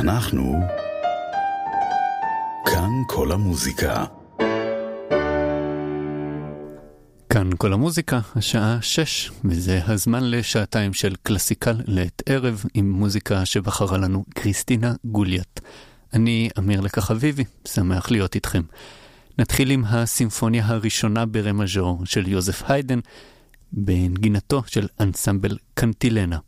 אנחנו כאן כל המוזיקה. כאן כל המוזיקה, השעה שש, וזה הזמן לשעתיים של קלאסיקל לעת ערב עם מוזיקה שבחרה לנו קריסטינה גוליית. אני אמיר לקח אביבי, שמח להיות איתכם. נתחיל עם הסימפוניה הראשונה ברה מז'ור של יוזף היידן, בנגינתו של אנסמבל קנטילנה.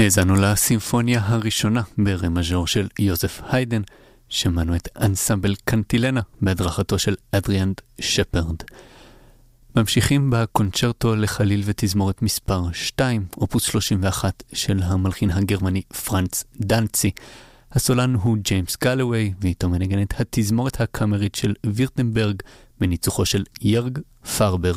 האזנו לסימפוניה הראשונה ברה מז'ור של יוזף היידן, שמענו את אנסמבל קנטילנה בהדרכתו של אדריאנד שפרד. ממשיכים בקונצ'רטו לחליל ותזמורת מספר 2, אופוס 31 של המלחין הגרמני פרנץ דנצי. הסולן הוא ג'יימס גלווי, ואיתו מנגנת התזמורת הקאמרית של וירטנברג בניצוחו של ירג פרבר.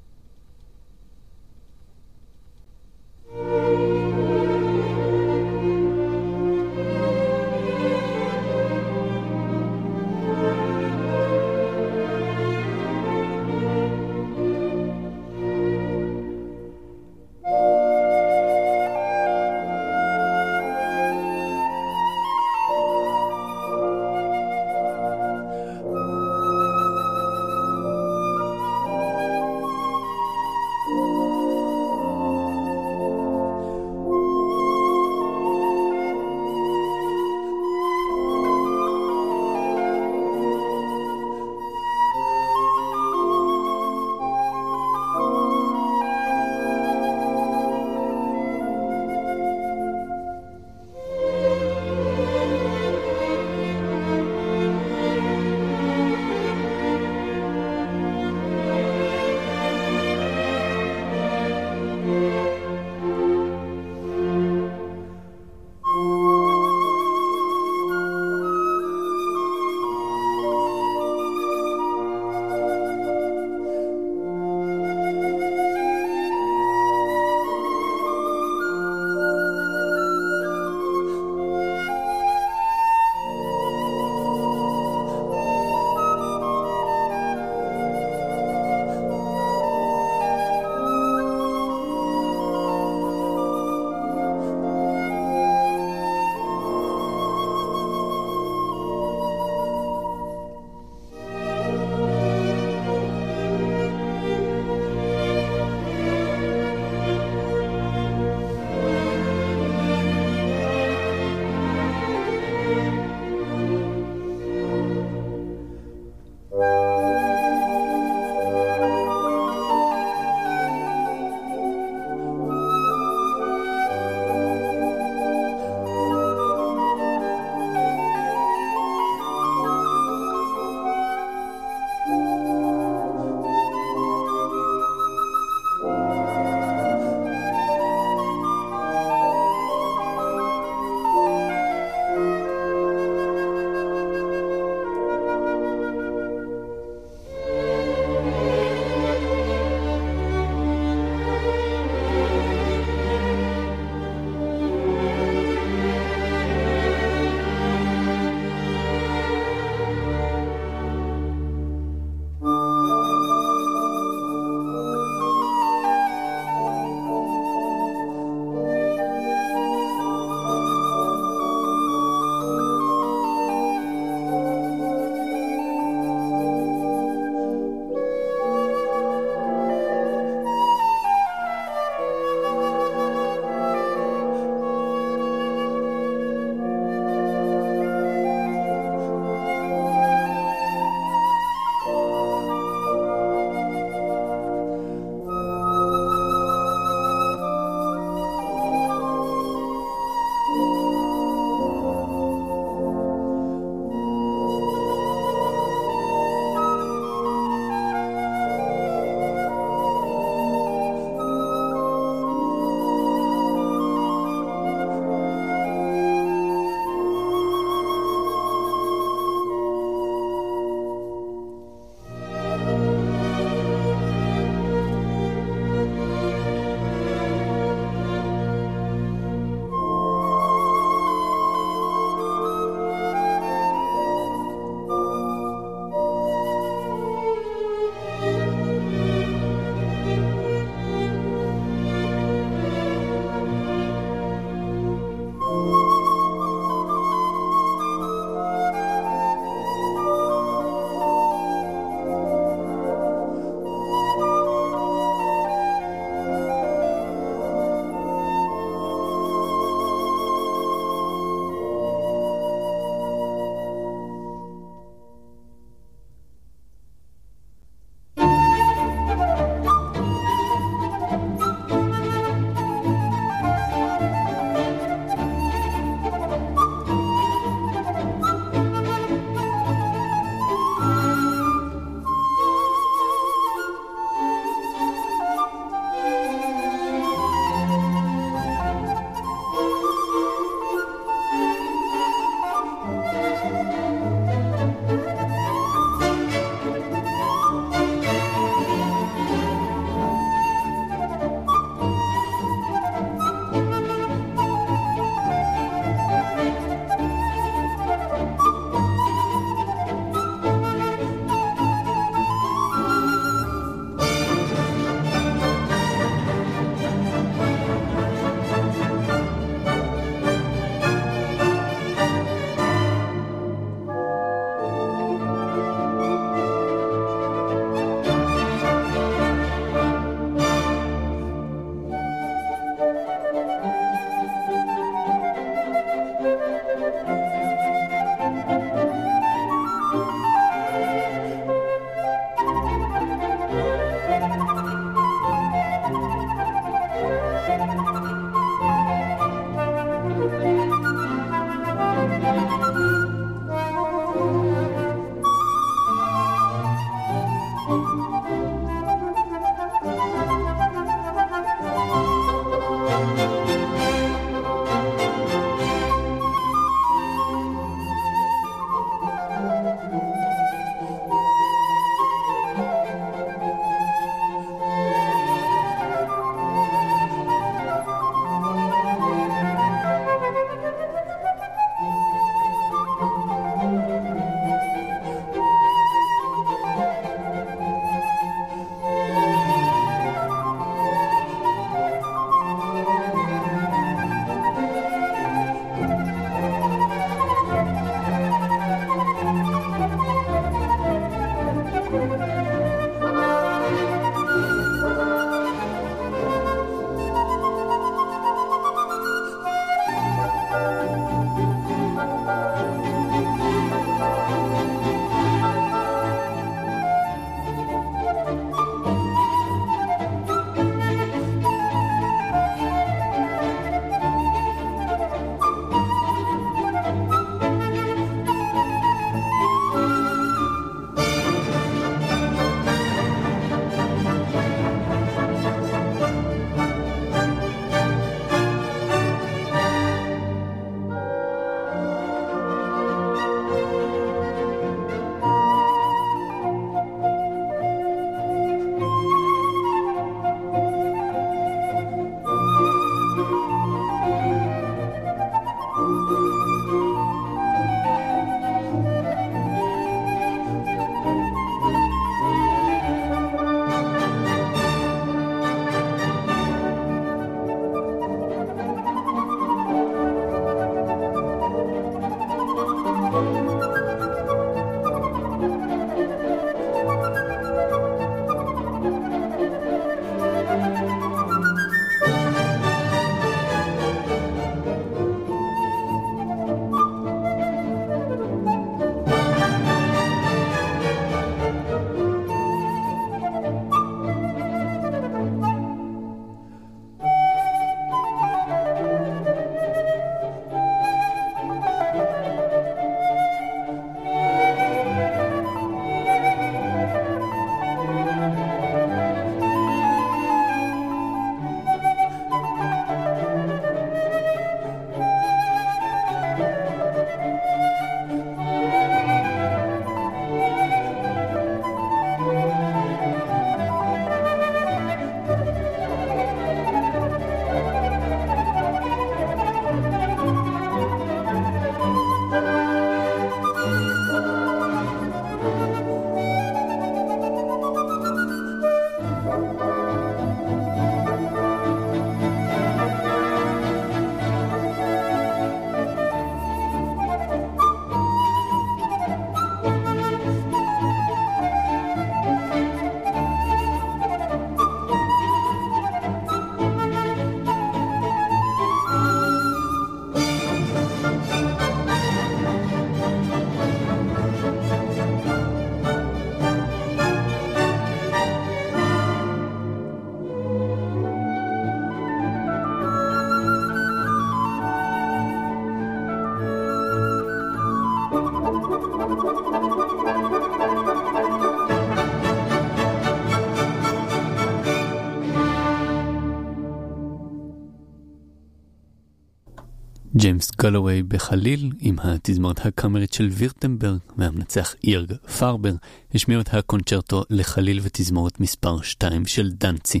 ג'יימס גלווי בחליל עם התזמורת הקאמרית של וירטמברג והמנצח יורג פרבר השמיעו את הקונצ'רטו לחליל ותזמורת מספר 2 של דנצי.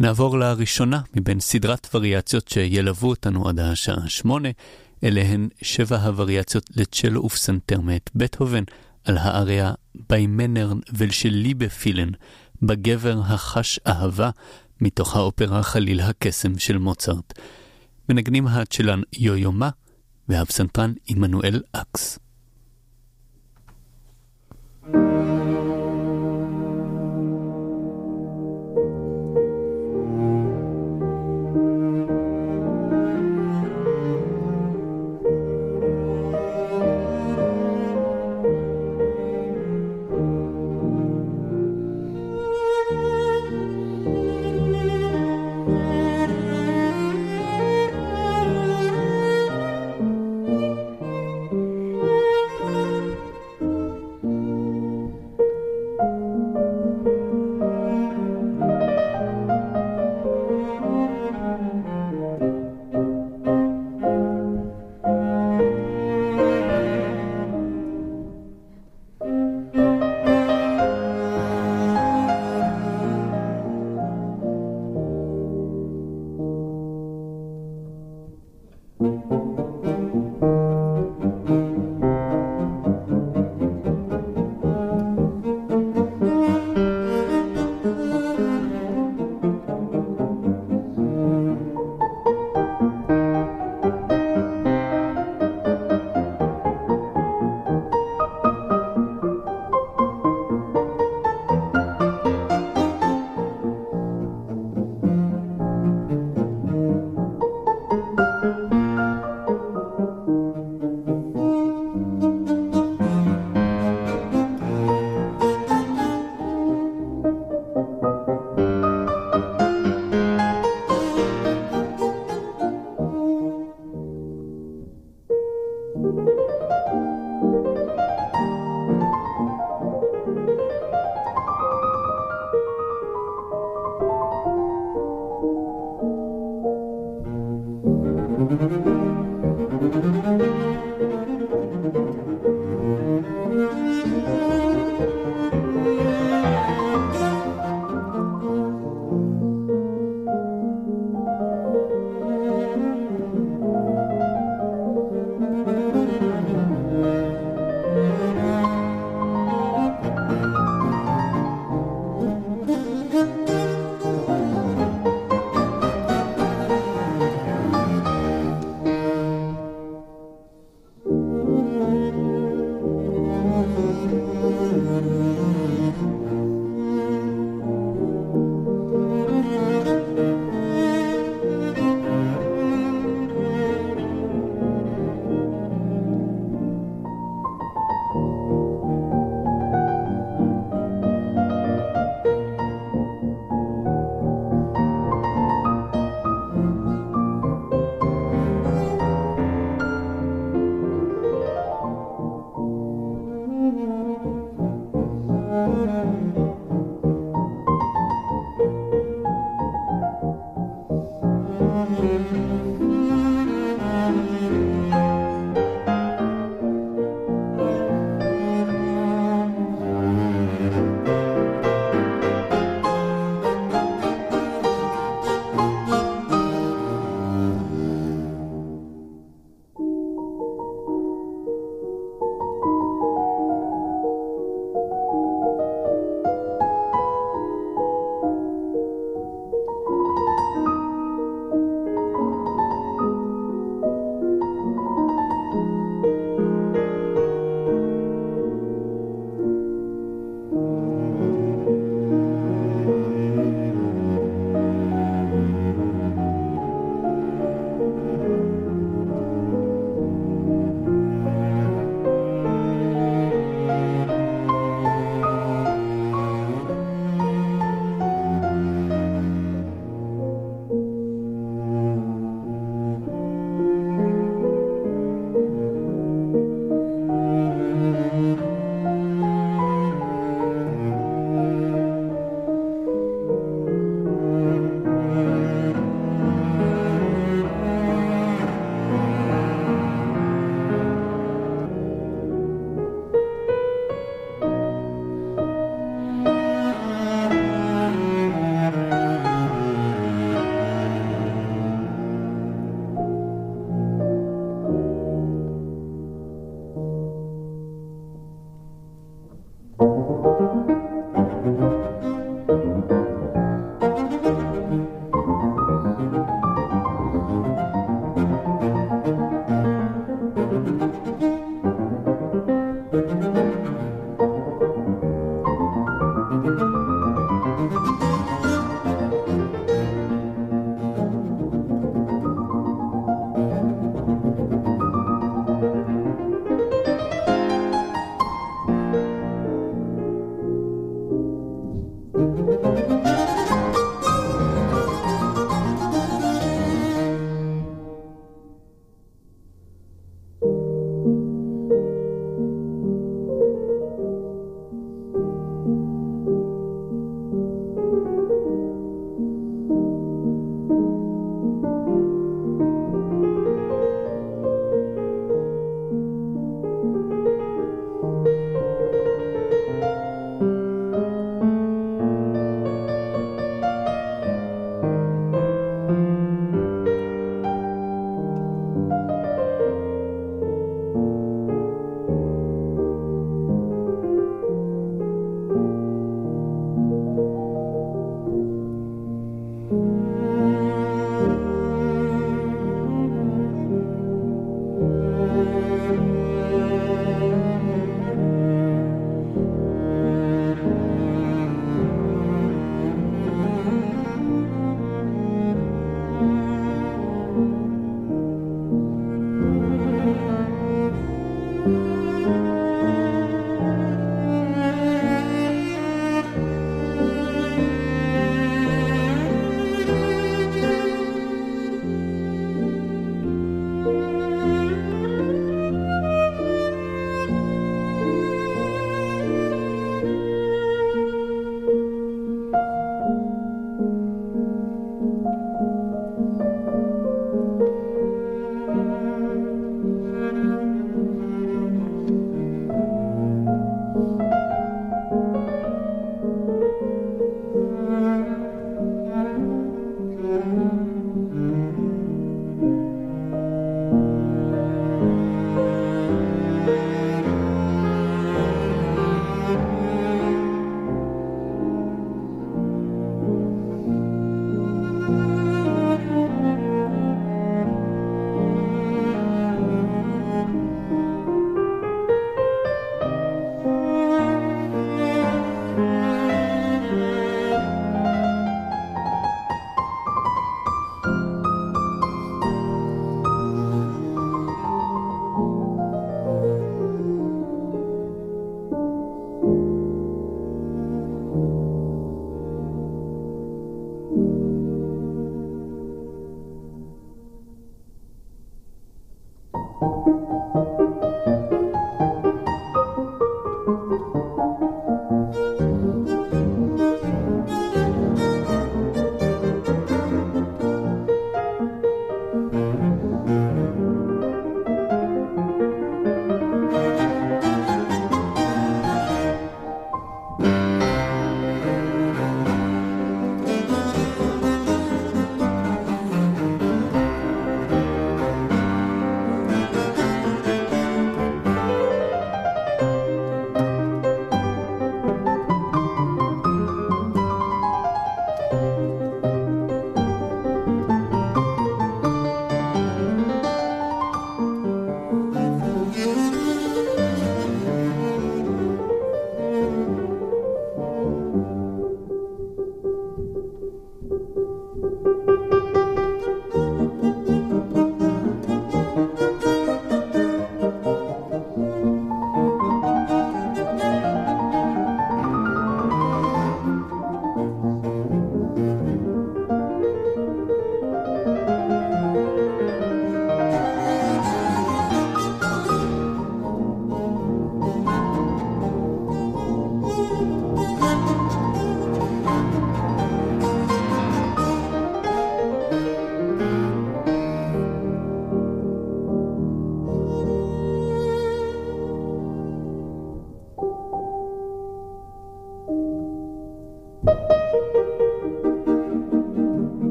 נעבור לראשונה מבין סדרת וריאציות שילוו אותנו עד השעה 8, אלה הן שבע הווריאציות לצ'לו ופסנתר מאת בטהובן על האריה Bei Männern, welche Liebe fühlen, בגבר החש אהבה, מתוך האופרה חליל הקסם של מוצרט. מנגנים הצ'לן יו-יומה והפסנתרן עמנואל אקס.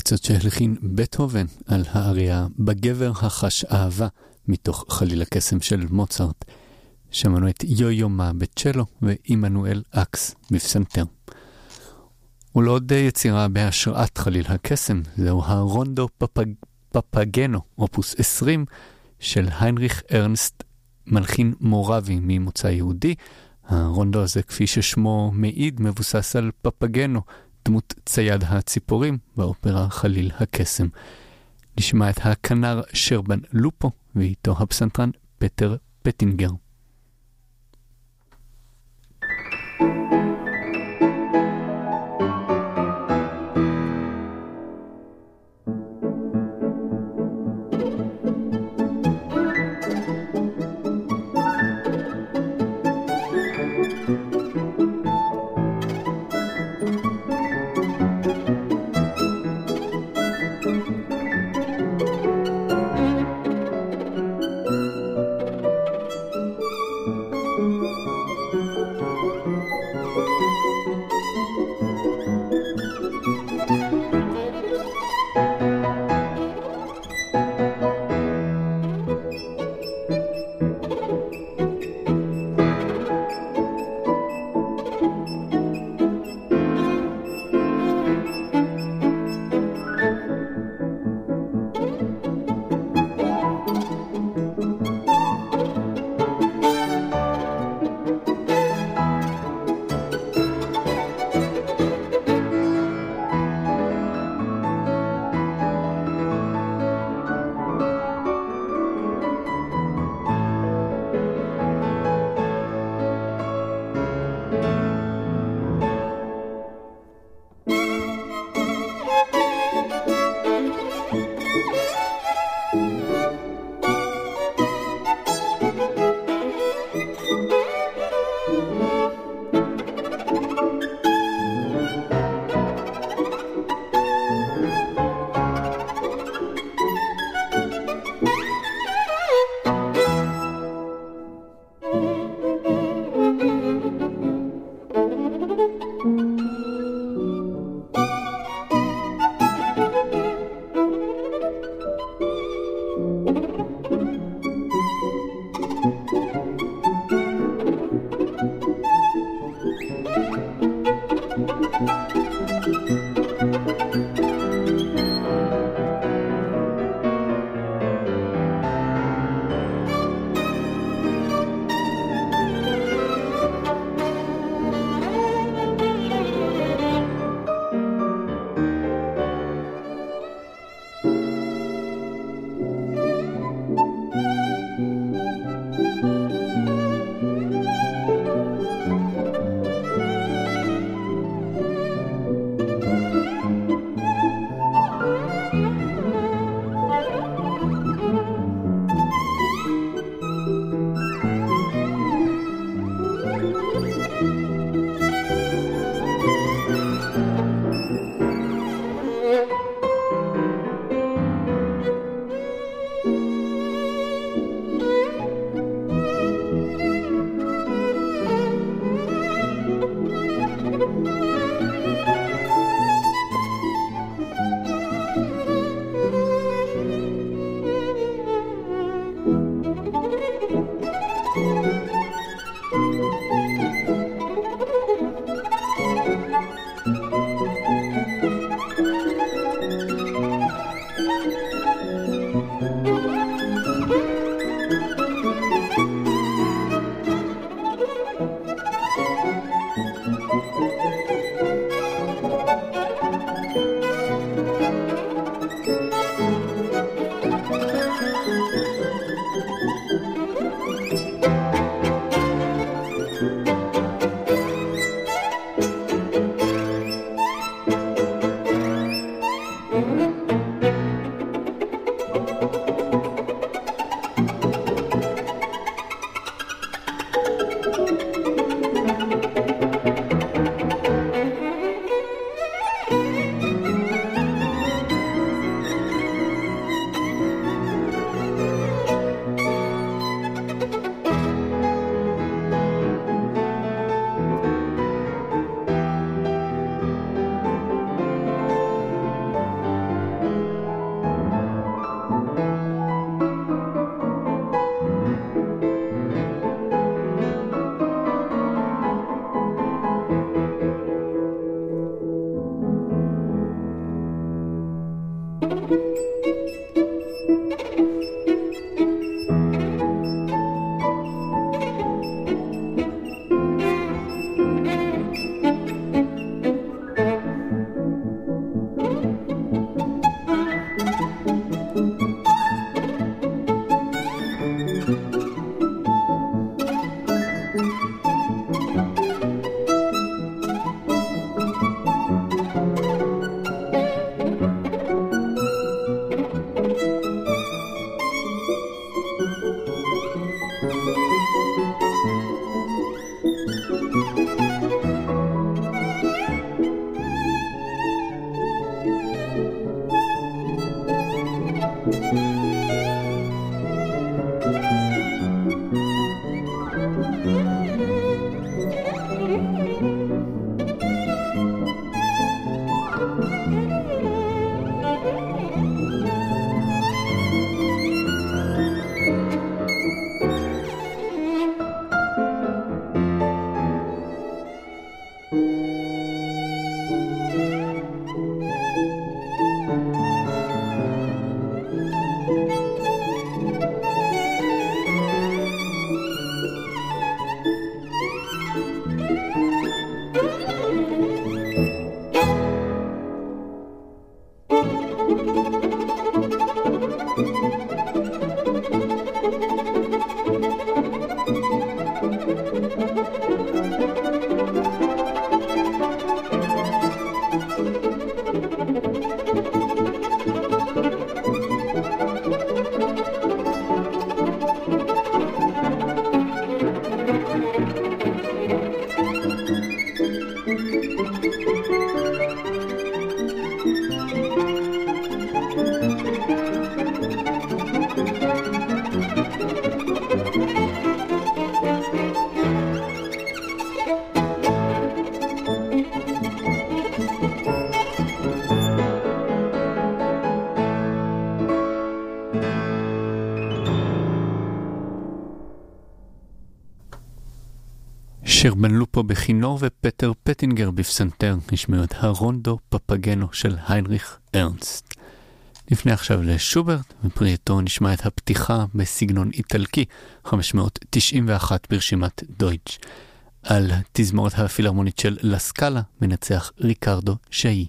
הווריאציות שהלחין בטהובן על האריה בגבר החש אהבה מתוך חליל הקסם של מוצרט. שמענו את יו-יו מה בצ'לו ועמנואל אקס בפסנתר. ולעוד יצירה בהשראת חליל הקסם, זהו הרונדו פפג... פפגנו, אופוס 20, של היינריך ארנסט, מלחין מורבי ממוצא יהודי. הרונדו הזה, כפי ששמו מעיד, מבוסס על פפגנו, דמות צייד הציפורים באופרה חליל הקסם. נשמע את הכנר שרבן לופו ואיתו הפסנתרן פטר פטינגר. Música ופטר פטינגר בפסנתר נשמעו את הרונדו פפגנו של היינריך ארנסט. נפנה עכשיו לשוברט, ופרי עטו נשמע את הפתיחה בסגנון איטלקי, 591 ברשימת דויטש. על תזמורת הפילהרמונית של לסקאלה מנצח ריקרדו שאי.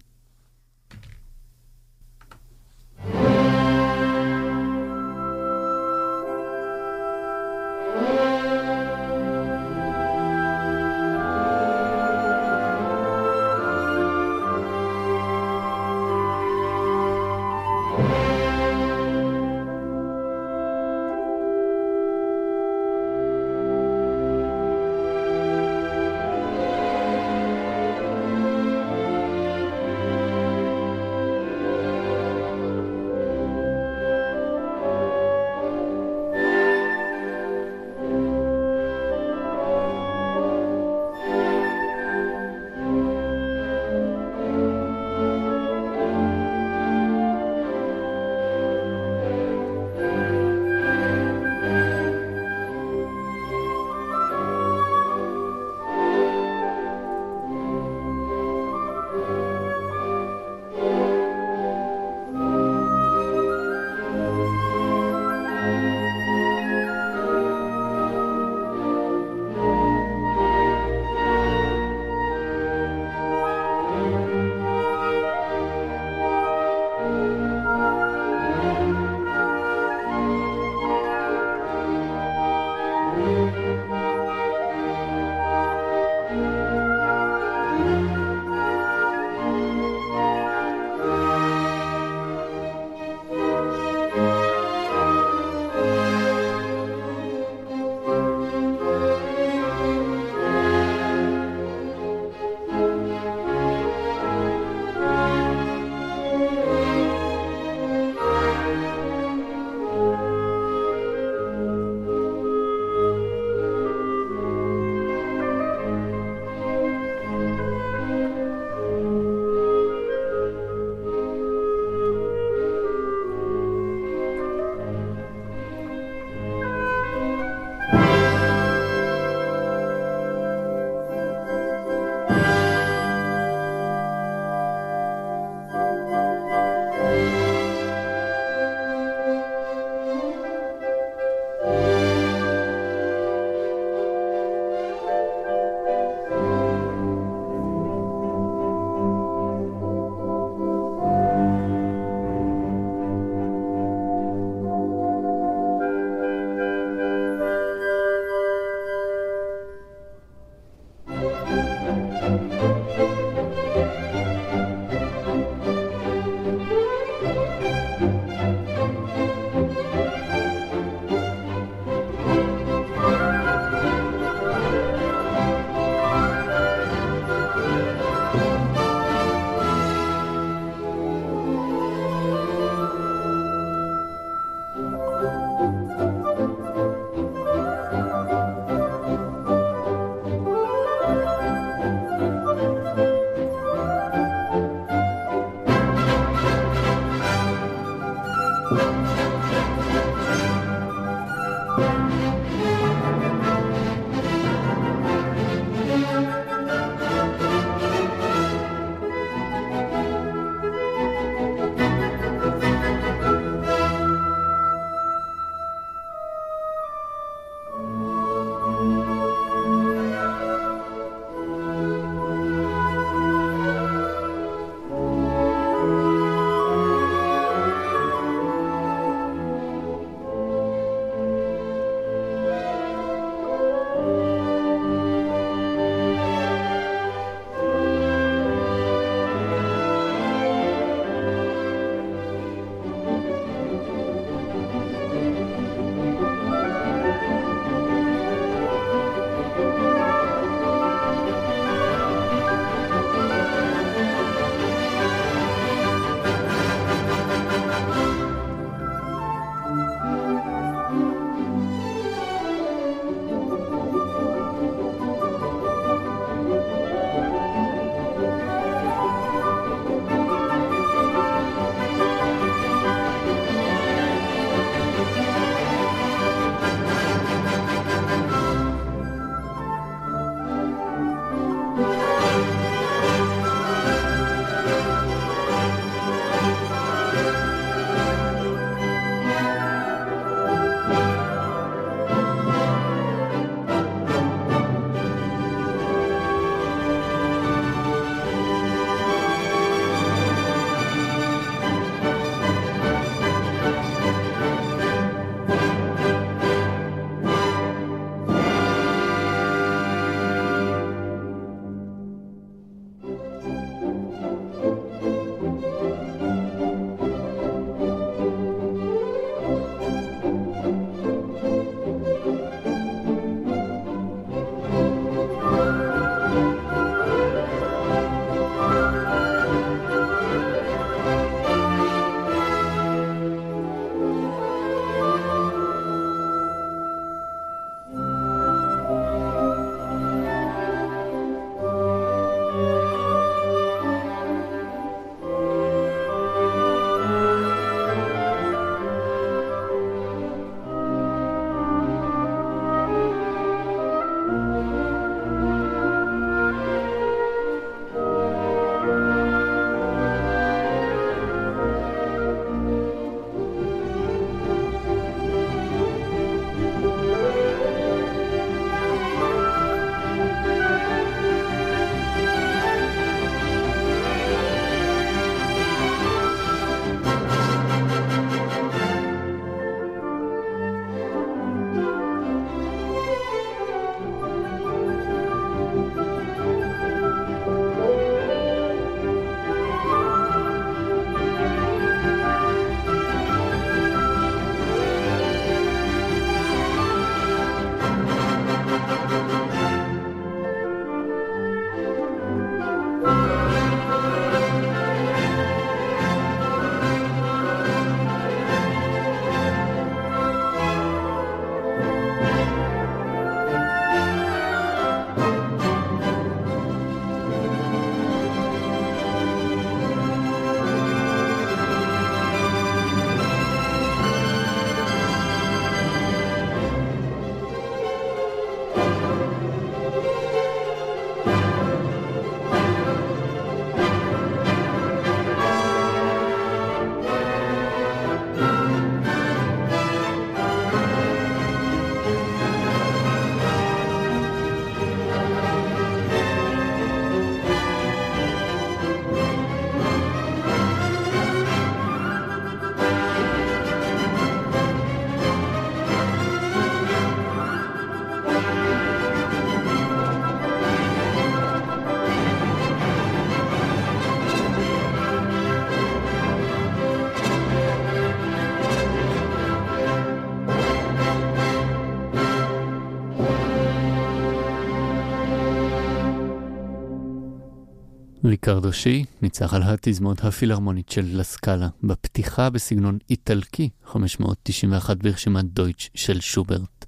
ריקרדו שאיי ניצח על התזמורת הפילהרמונית של לסקאלה בפתיחה בסגנון איטלקי 591 ברשימת דויטש של שוברט.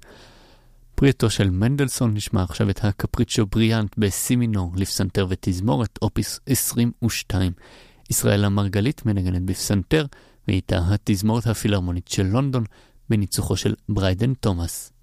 פרי של מנדלסון נשמע עכשיו את הקפריצ'ו Brillant בסי מינור לפסנתר ותזמורת אופוס 22. ישראלה מרגלית מנגנת בפסנתר ואיתה התזמורת הפילהרמונית של לונדון בניצוחו של בריידן תומסון.